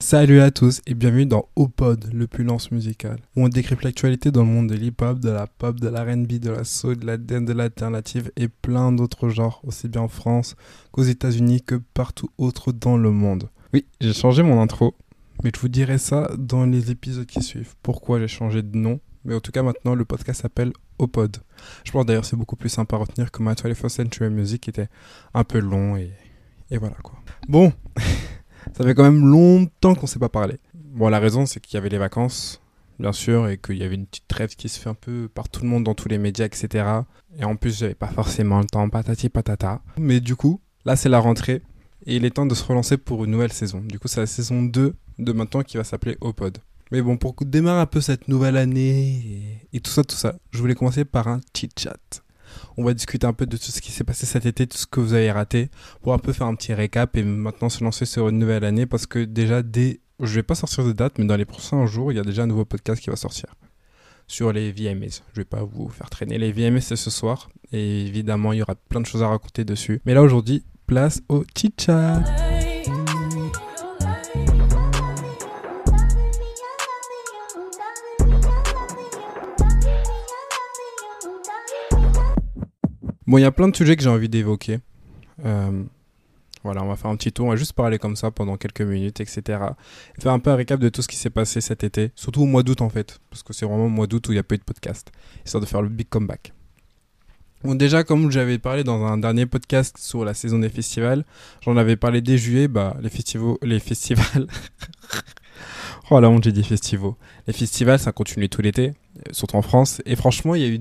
Salut à tous et bienvenue dans Opod, le pulence musical, où on décrypte l'actualité dans le monde de l'hip-hop, de la pop, de la R&B, de la soul, de la dance, de l'alternative et plein d'autres genres, aussi bien en France qu'aux États-Unis que partout autre dans le monde. Oui, j'ai changé mon intro, mais je vous dirai ça dans les épisodes qui suivent. Pourquoi j'ai changé de nom? Mais en tout cas, maintenant, le podcast s'appelle Opod. Je pense d'ailleurs c'est beaucoup plus sympa à retenir que ma 21st Century Music était un peu long et voilà quoi. Bon Ça fait quand même longtemps qu'on s'est pas parlé. Bon, la raison, c'est qu'il y avait les vacances, bien sûr, et qu'il y avait une petite trêve qui se fait un peu par tout le monde, dans tous les médias, etc. Et en plus, j'avais pas forcément le temps, patati patata. Mais du coup, là, c'est la rentrée, et il est temps de se relancer pour une nouvelle saison. Du coup, c'est la saison 2 de maintenant qui va s'appeler Opod. Mais bon, pour démarrer un peu cette nouvelle année et, et tout ça, tout ça, je voulais commencer par un chit-chat. On va discuter un peu de tout ce qui s'est passé cet été, tout ce que vous avez raté, pour un peu faire un petit récap et maintenant se lancer sur une nouvelle année parce que déjà dès, je vais pas sortir de date, mais dans les prochains jours, il y a déjà un nouveau podcast qui va sortir sur les VMAs. Je vais pas vous faire traîner. Les VMAs c'est ce soir et évidemment il y aura plein de choses à raconter dessus. Mais là aujourd'hui, place au chit-chat. Bon, il y a plein de sujets que j'ai envie d'évoquer. Euh, voilà, on va faire un petit tour, on va juste parler comme ça pendant quelques minutes, etc. Et faire un peu un récap de tout ce qui s'est passé cet été, surtout au mois d'août en fait, parce que c'est vraiment au mois d'août où il n'y a pas eu de podcast, histoire de faire le big comeback. Bon, déjà, comme j'avais parlé dans un dernier podcast sur la saison des festivals, j'en avais parlé dès juillet, bah, les, les festivals. oh la honte, j'ai dit festivals. Les festivals, ça continue tout l'été, surtout en France, et franchement, il y a eu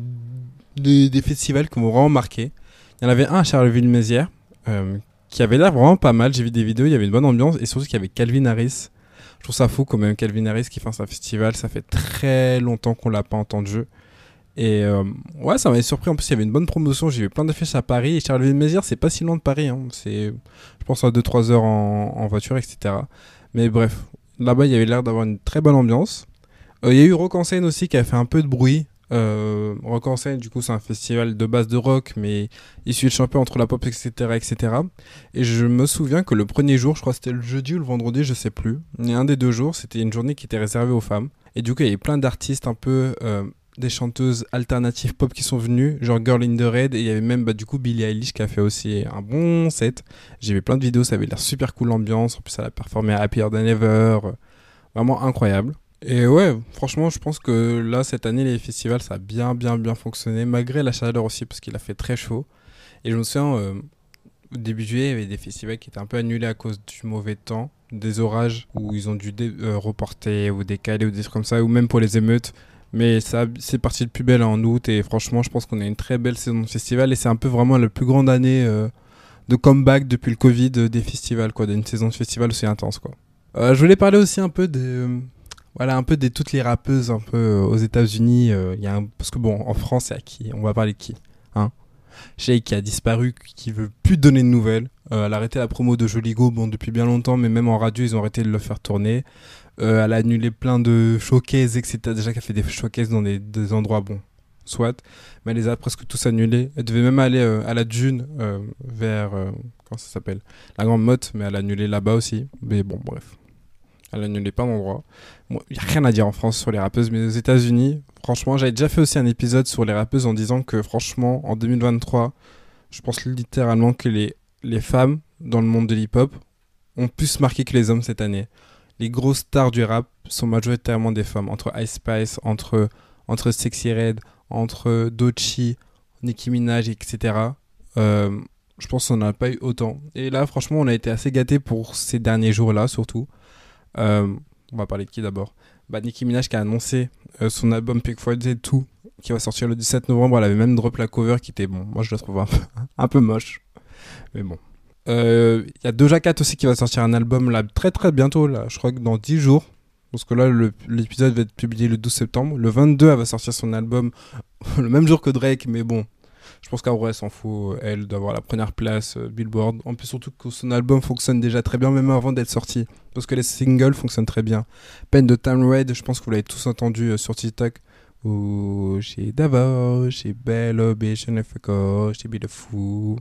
des, festivals qui m'ont vraiment marqué. Il y en avait un à Charleville-Mézières euh, qui avait l'air vraiment pas mal. J'ai vu des vidéos, il y avait une bonne ambiance et surtout qu'il y avait Calvin Harris. Je trouve ça fou quand même Calvin Harris qui fait un festival. Ça fait très longtemps qu'on l'a pas entendu. Et euh, ouais, ça m'avait surpris. En plus, il y avait une bonne promotion. J'ai vu plein d'affiches à Paris. Et Charleville-Mézières, c'est pas si loin de Paris. Hein. C'est, je pense, à 2-3 heures en, voiture, etc. Mais bref, là-bas, il y avait l'air d'avoir une très bonne ambiance. Euh, il y a eu Rock en aussi qui a fait un peu de bruit. Euh, rock en scène, du coup, c'est un festival de base de rock, mais issu de champion entre la pop, etc., etc. Et je me souviens que le premier jour, je crois que c'était le jeudi ou le vendredi, je sais plus. Et un des deux jours, c'était une journée qui était réservée aux femmes. Et du coup, il y avait plein d'artistes un peu, euh, des chanteuses alternatives pop qui sont venues, genre Girl in the Red. Et il y avait même, bah, du coup, Billie Eilish qui a fait aussi un bon set. J'ai vu plein de vidéos, ça avait l'air super cool l'ambiance. En plus, elle a performé à Happier Than Ever. Vraiment incroyable. Et ouais, franchement, je pense que là, cette année, les festivals, ça a bien, bien, bien fonctionné, malgré la chaleur aussi, parce qu'il a fait très chaud. Et je me souviens, euh, au début juillet, il y avait des festivals qui étaient un peu annulés à cause du mauvais temps, des orages, où ils ont dû euh, reporter ou décaler ou des trucs comme ça, ou même pour les émeutes. Mais ça, c'est parti de plus belle en août, et franchement, je pense qu'on a une très belle saison de festival, et c'est un peu vraiment la plus grande année euh, de comeback depuis le Covid des festivals, quoi, d'une saison de festival aussi intense, quoi. je voulais parler aussi un peu de voilà un peu de toutes les rappeuses un peu euh, aux États-Unis. Euh, il y a un... parce que bon, en France, c'est à qui On va parler de qui hein qui a disparu, qui veut plus donner de nouvelles. Euh, elle a arrêté la promo de Joligo bon depuis bien longtemps, mais même en radio ils ont arrêté de le faire tourner. Elle a annulé plein de showcases, etc. Déjà qu'elle fait des showcases dans des, endroits bons, soit, mais elle les a presque tous annulés. Elle devait même aller à la Dune vers comment ça s'appelle? La Grande Motte, mais elle a annulé là-bas aussi. Mais bon, bref. Elle annulé pas d'endroit. Il bon, n'y a rien à dire en France sur les rappeuses, mais aux États-Unis, franchement, j'avais déjà fait aussi un épisode sur les rappeuses en disant que, franchement, en 2023, je pense littéralement que les, les femmes dans le monde de l'hip-hop ont plus marqué que les hommes cette année. Les grosses stars du rap sont majoritairement des femmes, entre Ice Spice, entre, entre Sexy Red, entre Dochi, Nicki Minaj, etc. Euh, je pense qu'on n'en a pas eu autant. Et là, franchement, on a été assez gâtés pour ces derniers jours-là, surtout. Euh, on va parler de qui d'abord? Bah, Nicki Minaj qui a annoncé euh, son album Pink Friday 2 qui va sortir le 17 novembre. Elle avait même drop la cover qui était bon. Moi je la trouve un peu, un peu moche. Mais bon. Il euh, y a Doja Cat aussi qui va sortir un album là très très bientôt. Là, je crois que dans 10 jours. Parce que là, l'épisode va être publié le 12 septembre. Le 22, elle va sortir son album le même jour que Drake. Mais bon, je pense elle s'en fout, elle, d'avoir la première place euh, Billboard. En plus, surtout que son album fonctionne déjà très bien, même avant d'être sorti. Parce que les singles fonctionnent très bien. Peine de Time Raid, je pense que vous l'avez tous entendu euh, sur TikTok. Ou chez d'abord, chez Belle, chez Nefeko, chez Be the Fou.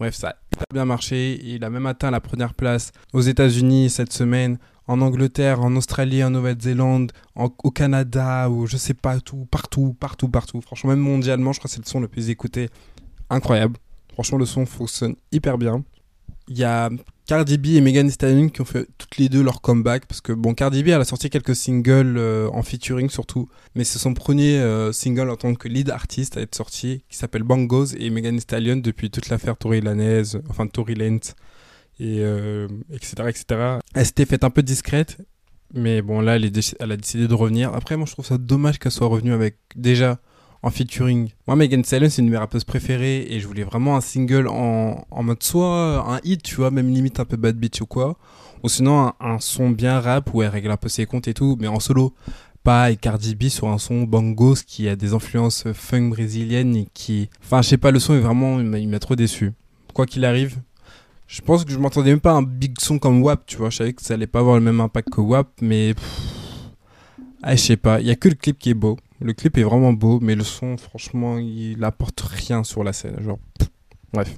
Bref, ça a bien marché. Il a même atteint la première place aux États-Unis cette semaine, en Angleterre, en Australie, en Nouvelle-Zélande, au Canada, ou je sais pas tout, partout, partout, partout. Franchement, même mondialement, je crois que c'est le son le plus écouté. Incroyable. Franchement, le son fonctionne hyper bien. Il y a Cardi B et Megan Thee Stallion qui ont fait toutes les deux leur comeback parce que bon Cardi B elle a sorti quelques singles euh, en featuring surtout mais c'est son premier euh, single en tant que lead artiste à être sorti qui s'appelle Bangos et Megan Thee Stallion depuis toute l'affaire Tory Lanez enfin Tory Lanez et euh, etc etc elle s'était faite un peu discrète mais bon là elle, a décidé de revenir après moi je trouve ça dommage qu'elle soit revenue avec déjà en featuring. Moi, Megan Stallion, c'est une de mes rappeuses préférées et je voulais vraiment un single en, en mode soit un hit, tu vois, même limite un peu bad bitch ou quoi, ou sinon un, son bien rap où elle règle un peu ses comptes et tout, mais en solo. Pas avec Cardi B sur un son bangos qui a des influences funk brésiliennes et qui. Enfin, je sais pas, le son est vraiment. Il m'a trop déçu. Quoi qu'il arrive, je pense que je m'entendais même pas un big son comme WAP, tu vois. Je savais que ça allait pas avoir le même impact que WAP, mais. Ah, je sais pas. Il y a que le clip qui est beau. Le clip est vraiment beau, mais le son, franchement, il apporte rien sur la scène. Genre, bref.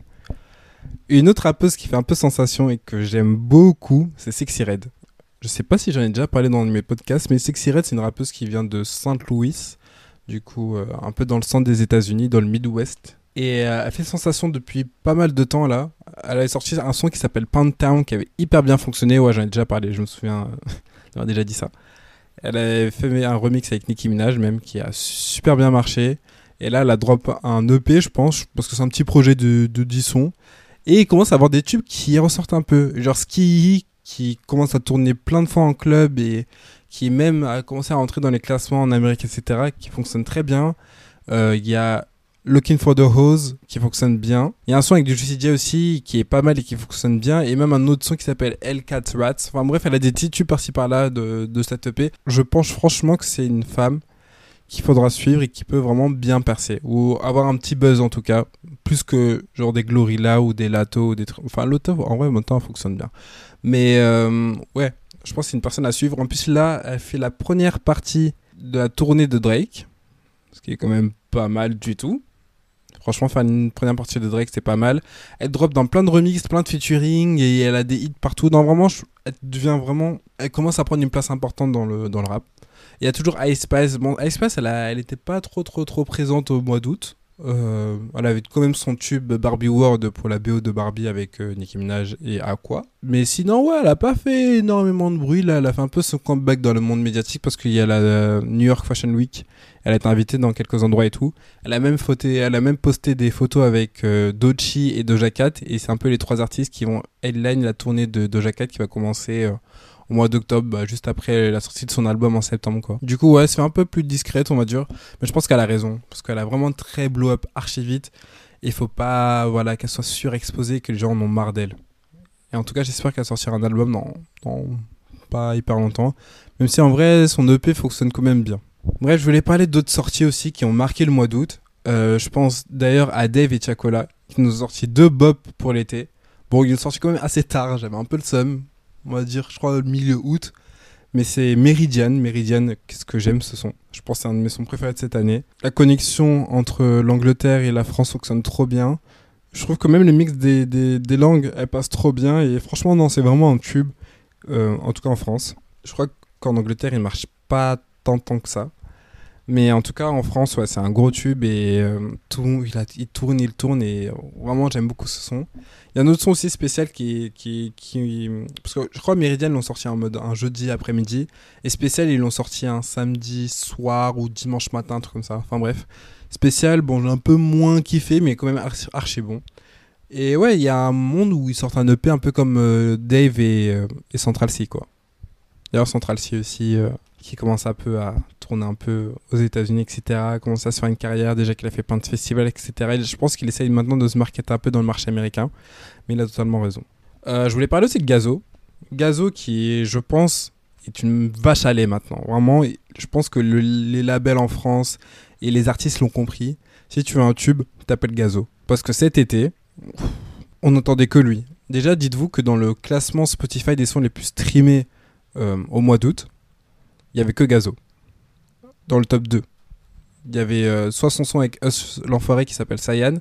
Une autre rappeuse qui fait un peu sensation et que j'aime beaucoup, c'est Sexy Red. Je sais pas si j'en ai déjà parlé dans mes podcasts, mais Sexy Red, c'est une rappeuse qui vient de Saint Louis, du coup, euh, un peu dans le centre des États-Unis, dans le Midwest. Et euh, elle fait sensation depuis pas mal de temps là. Elle a sorti un son qui s'appelle Pound Town qui avait hyper bien fonctionné. Ouais, j'en ai déjà parlé, je me souviens d'avoir déjà dit ça. Elle a fait un remix avec Nicki Minaj même qui a super bien marché. Et là, elle a drop un EP, je pense, parce que c'est un petit projet de, de 10 sons. Et il commence à avoir des tubes qui ressortent un peu. Genre Ski, qui commence à tourner plein de fois en club et qui même a commencé à rentrer dans les classements en Amérique, etc., qui fonctionne très bien. Euh, il y a Looking for the Hose qui fonctionne bien. Il y a un son avec du Juicy J aussi qui est pas mal et qui fonctionne bien. Et même un autre son qui s'appelle Cat Rats. Enfin bref, elle a des titres par-ci par-là de, de cette EP. Je pense franchement que c'est une femme qu'il faudra suivre et qui peut vraiment bien percer. Ou avoir un petit buzz en tout cas. Plus que genre des Glorilla ou des Lato ou des trucs. Enfin, Lato en vrai, maintenant, fonctionne bien. Mais euh, ouais, je pense que c'est une personne à suivre. En plus, là, elle fait la première partie de la tournée de Drake. Ce qui est quand même pas mal du tout. Franchement, faire une première partie de Drake, c'est pas mal. Elle drop dans plein de remixes, plein de featuring, et elle a des hits partout. Non, vraiment, elle devient vraiment. Elle commence à prendre une place importante dans le, dans le rap. Il y a toujours Ice Spice. Bon, Ice Spice, elle, a, elle était pas trop, trop, trop présente au mois d'août. Euh, elle avait quand même son tube Barbie World pour la BO de Barbie avec euh, Nicki Minaj et Aqua. Mais sinon, ouais, elle a pas fait énormément de bruit. Là, elle a fait un peu son comeback dans le monde médiatique parce qu'il y a la euh, New York Fashion Week. Elle a été invitée dans quelques endroits et tout. Elle a même, elle a même posté des photos avec Dochi et Doja Cat. Et c'est un peu les trois artistes qui vont headline la tournée de Doja Cat qui va commencer au mois d'octobre, bah, juste après la sortie de son album en septembre. Quoi. Du coup, ouais, c'est un peu plus discrète, on va dire. Mais je pense qu'elle a raison. Parce qu'elle a vraiment très blow up archi vite. Il faut pas voilà, qu'elle soit surexposée, que les gens en ont marre d'elle. Et en tout cas, j'espère qu'elle sortira un album dans, pas hyper longtemps. Même si en vrai, son EP fonctionne quand même bien. Bref, je voulais parler d'autres sorties aussi qui ont marqué le mois d'août. Euh, je pense d'ailleurs à Dave et Chacola qui nous ont sorti deux bop pour l'été. Bon, ils ont sorti quand même assez tard, j'avais un peu le seum on va dire, je crois, milieu août. Mais c'est Meridian. Meridian, qu'est-ce que j'aime ce son? Je pense que c'est un de mes sons préférés de cette année. La connexion entre l'Angleterre et la France fonctionne trop bien. Je trouve que même le mix des, des, langues, elle passe trop bien. Et franchement, non, c'est vraiment un tube. Euh, en tout cas en France. Je crois qu'en Angleterre, il marche pas tant, tant que ça. Mais en tout cas, en France, ouais, c'est un gros tube et euh, tout, il, il, tourne, il tourne et euh, vraiment, j'aime beaucoup ce son. Il y a un autre son aussi spécial qui, qui, parce que je crois Meridian l'ont sorti en mode un jeudi après-midi et spécial ils l'ont sorti un samedi soir ou dimanche matin, un truc comme ça. Enfin bref, spécial, bon, j'ai un peu moins kiffé, mais quand même archi, bon. Et ouais, il y a un monde où ils sortent un EP un peu comme euh, Dave et, et Central C quoi. D'ailleurs, Central C aussi qui commence un peu à tourner un peu aux États-Unis, etc. Commence à se faire une carrière, déjà qu'il a fait plein de festivals, etc. Et je pense qu'il essaye maintenant de se marketer un peu dans le marché américain, mais il a totalement raison. Euh, je voulais parler aussi de Gazo. Gazo qui, je pense, est une vache à lait maintenant. Vraiment, je pense que les labels en France et les artistes l'ont compris. Si tu veux un tube, t'appelles Gazo. Parce que cet été, on n'entendait que lui. Déjà, dites-vous que dans le classement Spotify des sons les plus streamés euh, au mois d'août, il y avait que Gazo dans le top 2. Il y avait euh, soit son son avec l'enfoiré qui s'appelle Cyan,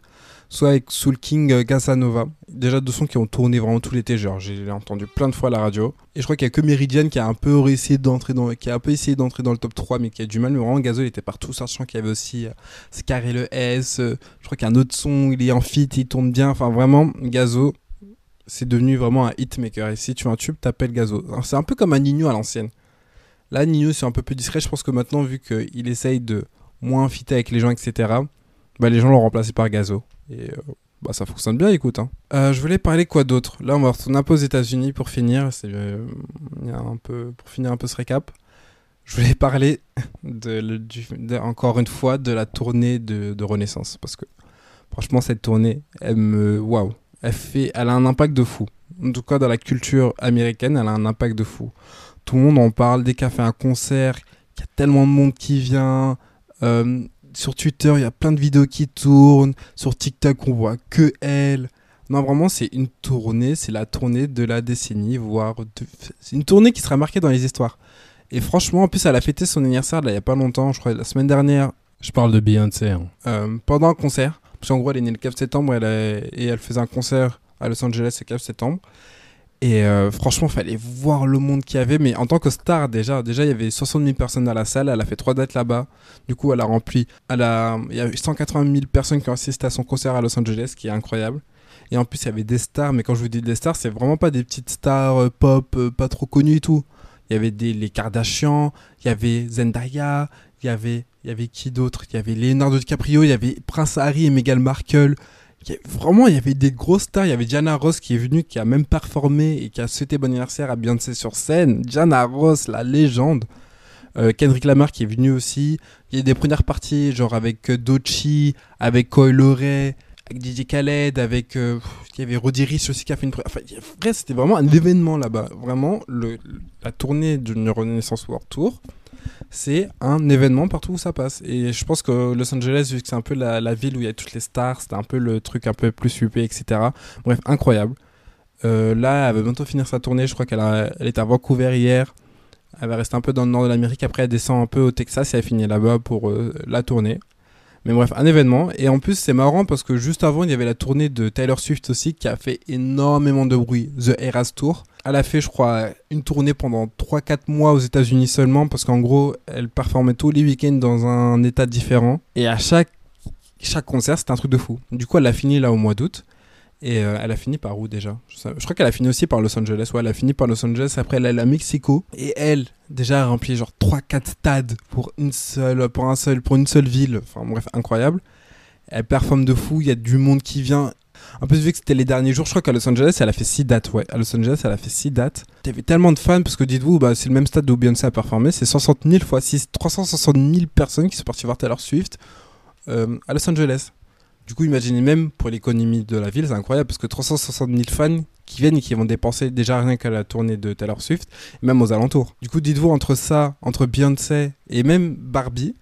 soit avec Soul King euh, Casanova. Déjà deux sons qui ont tourné vraiment tout l'été, genre j'ai entendu plein de fois à la radio. Et je crois qu'il y a que Meridian qui a un peu essayé d'entrer dans, qui a un peu essayé d'entrer dans le top 3, mais qui a du mal. Mais vraiment Gazo il était partout, sachant qu'il y avait aussi euh, Scar et le S. euh, je crois qu'il y a un autre son, il est en fit, il tourne bien. Enfin vraiment Gazo, c'est devenu vraiment un hitmaker. Et si tu as un tube, t'appelles Gazo. C'est un peu comme un Nino à l'ancienne. Là, Nino, c'est un peu plus discret. Je pense que maintenant, vu qu'il essaye de moins fitter avec les gens, etc., bah, les gens l'ont remplacé par Gazo. Et euh, bah, ça fonctionne bien, écoute. hein. Euh, je voulais parler quoi d'autre? Là, on va retourner un peu aux États-Unis pour finir. C'est euh, un peu, pour finir un peu ce récap. Je voulais parler de, encore une fois de la tournée de, de Renaissance. Parce que franchement, cette tournée, elle me. Waouh elle, fait, elle a un impact de fou. En tout cas, dans la culture américaine, elle a un impact de fou. Tout le monde en parle dès qu'elle fait un concert. Il y a tellement de monde qui vient. Euh, sur Twitter, il y a plein de vidéos qui tournent. Sur TikTok, on voit que elle. Non, vraiment, c'est une tournée. C'est la tournée de la décennie, voire. de- C'est une tournée qui sera marquée dans les histoires. Et franchement, en plus, elle a fêté son anniversaire là, il y a pas longtemps, je crois, la semaine dernière, Je parle de Beyoncé. hein. euh, pendant un concert. Parce qu'en gros, elle est née le 4 septembre elle a- et elle faisait un concert à Los Angeles le 4 septembre. Et euh, franchement, fallait voir le monde qu'il y avait. Mais en tant que star, déjà, déjà, il y avait 60 000 personnes dans la salle. Elle a fait trois dates là-bas. Du coup, elle a rempli. Elle a, il y a eu 180 000 personnes qui ont assisté à son concert à Los Angeles, qui est incroyable. Et en plus, il y avait des stars. Mais quand je vous dis des stars, c'est vraiment pas des petites stars euh, pop, euh, pas trop connues et tout. Il y avait des, les Kardashian, il y avait Zendaya, il y avait, il y avait qui d'autre? Il y avait Leonardo DiCaprio, il y avait Prince Harry et Meghan Markle. Vraiment, il y avait des grosses stars. Il y avait Diana Ross qui est venue, qui a même performé et qui a souhaité bon anniversaire à Beyoncé sur scène. Diana Ross, la légende. Euh, Kendrick Lamar qui est venu aussi. Il y a des premières parties, genre avec euh, Dochi, avec Coil Ray, avec DJ Khaled, avec. euh, il y avait Roddy Ricch aussi qui a fait une. pre- Enfin, c'était vraiment un événement là-bas. Vraiment, la tournée d'une Renaissance World Tour, c'est un événement partout où ça passe. Et je pense que Los Angeles, vu que c'est un peu la, ville où il y a toutes les stars, c'était un peu le truc un peu plus huppé, etc. Bref, incroyable. Euh, là, elle va bientôt finir sa tournée. Je crois qu'elle elle était à Vancouver hier. Elle va rester un peu dans le nord de l'Amérique. Après, elle descend un peu au Texas et elle finit là-bas pour euh, la tournée. Mais bref, un événement. Et en plus, c'est marrant parce que juste avant, il y avait la tournée de Taylor Swift aussi qui a fait énormément de bruit. The Eras Tour. Elle a fait, je crois, une tournée pendant 3-4 mois aux États-Unis seulement parce qu'en gros, elle performait tous les week-ends dans un état différent. Et à chaque, chaque concert, c'était un truc de fou. Du coup, elle a fini là au mois d'août. Et euh, elle a fini par où déjà? Je, crois qu'elle a fini aussi par Los Angeles. Ouais, elle a fini par Los Angeles. Après, elle est à Mexico. Et elle, déjà, a rempli genre 3-4 stades pour une seule, pour un seul, pour une seule ville. Enfin, bref, incroyable. Elle performe de fou. Il y a du monde qui vient. En plus, vu que c'était les derniers jours, je crois qu'à Los Angeles, elle a fait 6 dates. Ouais, à Los Angeles, elle a fait 6 dates. Avait tellement de fans parce que dites-vous, bah, c'est le même stade où Beyoncé a performé. C'est 60 000 fois 6, 360 000 personnes qui sont parties voir Taylor Swift euh, à Los Angeles. Du coup, imaginez même pour l'économie de la ville, c'est incroyable parce que 360 000 fans qui viennent et qui vont dépenser déjà rien qu'à la tournée de Taylor Swift, même aux alentours. Du coup, dites-vous entre ça, entre Beyoncé et même Barbie,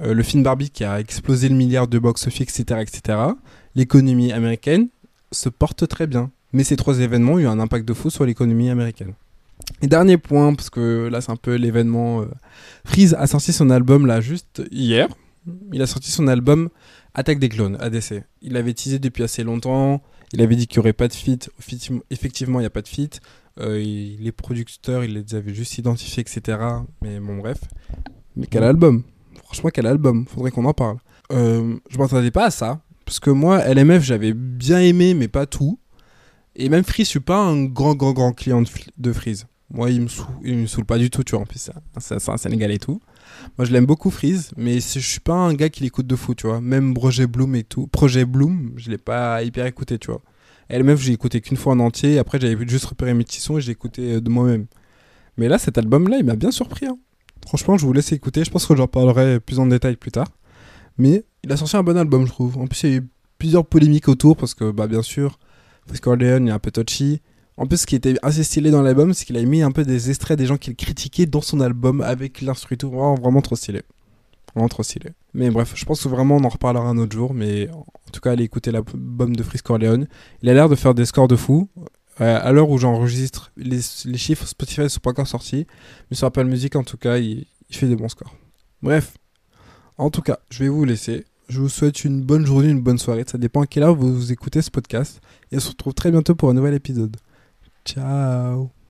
euh, le film Barbie qui a explosé le milliard de box-office, etc., etc., l'économie américaine se porte très bien. Mais ces trois événements ont eu un impact de fou sur l'économie américaine. Et dernier point, parce que là c'est un peu l'événement. euh, Freeze a sorti son album là juste hier. Il a sorti son album Attaque des clones, ADC. Il l'avait teasé depuis assez longtemps. Il avait dit qu'il n'y aurait pas de feat. Effectivement- il n'y a pas de feat. Euh, il- les producteurs, il les avait juste identifiés, etc. Mais bon, bref. Mais quel album? Franchement, quel album? Faudrait qu'on en parle. Euh, je m'attendais pas à ça. Parce que moi, LMF, j'avais bien aimé, mais pas tout. Et même Freeze, je suis pas un grand, grand, grand client de, de Freeze. Moi, il me, saoule, il me saoule pas du tout, tu vois. En plus, c'est un- Sénégalais et tout. Moi, je l'aime beaucoup, Freeze, mais je suis pas un gars qui l'écoute de fou, tu vois. Même Projet Bloom et tout. Projet Bloom, je l'ai pas hyper écouté, tu vois. LMF, j'ai écouté qu'une fois en entier. Après, j'avais juste repéré mes petits sons et j'ai écouté euh, de moi-même. Mais là, cet album-là, il m'a bien surpris. hein. Franchement, je vous laisse écouter. Je pense que j'en parlerai plus en détail plus tard. Mais il a sorti un bon album, je trouve. En plus, il y a eu plusieurs polémiques autour parce que, bah, bien sûr, Chris Corleone il est un peu touchy. En plus, ce qui était assez stylé dans l'album, c'est qu'il a mis un peu des extraits des gens qu'il critiquait dans son album avec l'instru tout. Vraiment, trop stylé. Vraiment trop stylé. Mais bref, je pense que vraiment on en reparlera un autre jour. Mais en tout cas, allez écouter l'album de Chris Corleone. Il a l'air de faire des scores de fou. Euh, à l'heure où j'enregistre, les, les chiffres Spotify ne sont pas encore sortis. Mais sur Apple Music, en tout cas, il, il fait des bons scores. Bref, En tout cas, je vais vous laisser. Je vous souhaite une bonne journée, une bonne soirée. Ça dépend à quelle heure vous écoutez ce podcast. Et on se retrouve très bientôt pour un nouvel épisode. Ciao